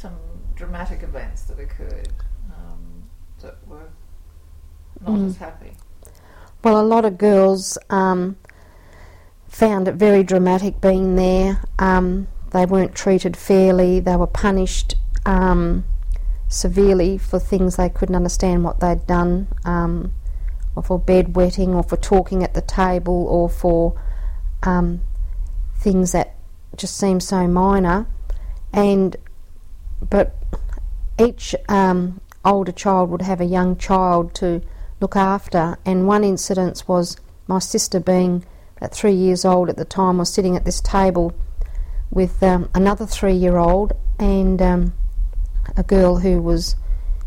some dramatic events that occurred um, that were not Mm. as happy. Well, a lot of girls um, found it very dramatic being there. Um, they weren't treated fairly. They were punished um, severely for things they couldn't understand what they'd done, um, or for bedwetting, or for talking at the table, or for um, things that just seemed so minor. And but each um, older child would have a young child to look after. And one incident was my sister, being at three years old at the time, was sitting at this table with um, another three year old and um, a girl who was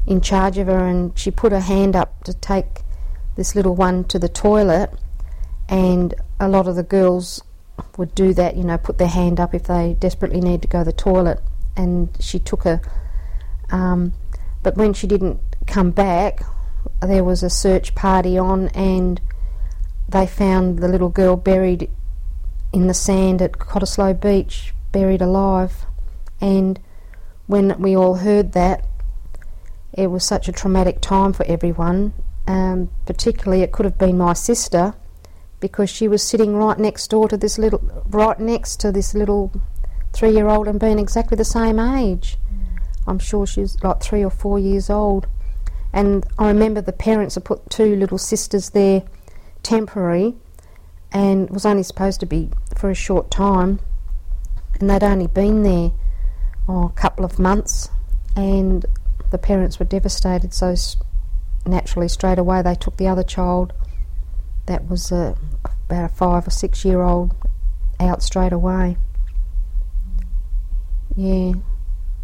in charge of her, and she put her hand up to take this little one to the toilet. And a lot of the girls would do that, you know, put their hand up if they desperately need to go to the toilet. And she took her. Um, but when she didn't come back, there was a search party on, and they found the little girl buried in the sand at Cottesloe Beach, buried alive. And when we all heard that, it was such a traumatic time for everyone. Um, particularly, it could have been my sister, because she was sitting right next door to this little, right next to this little three-year-old, and being exactly the same age. I'm sure she's like three or four years old. And I remember the parents had put two little sisters there temporary and was only supposed to be for a short time. And they'd only been there oh, a couple of months and the parents were devastated. So naturally, straight away, they took the other child that was uh, about a five or six year old out straight away. 一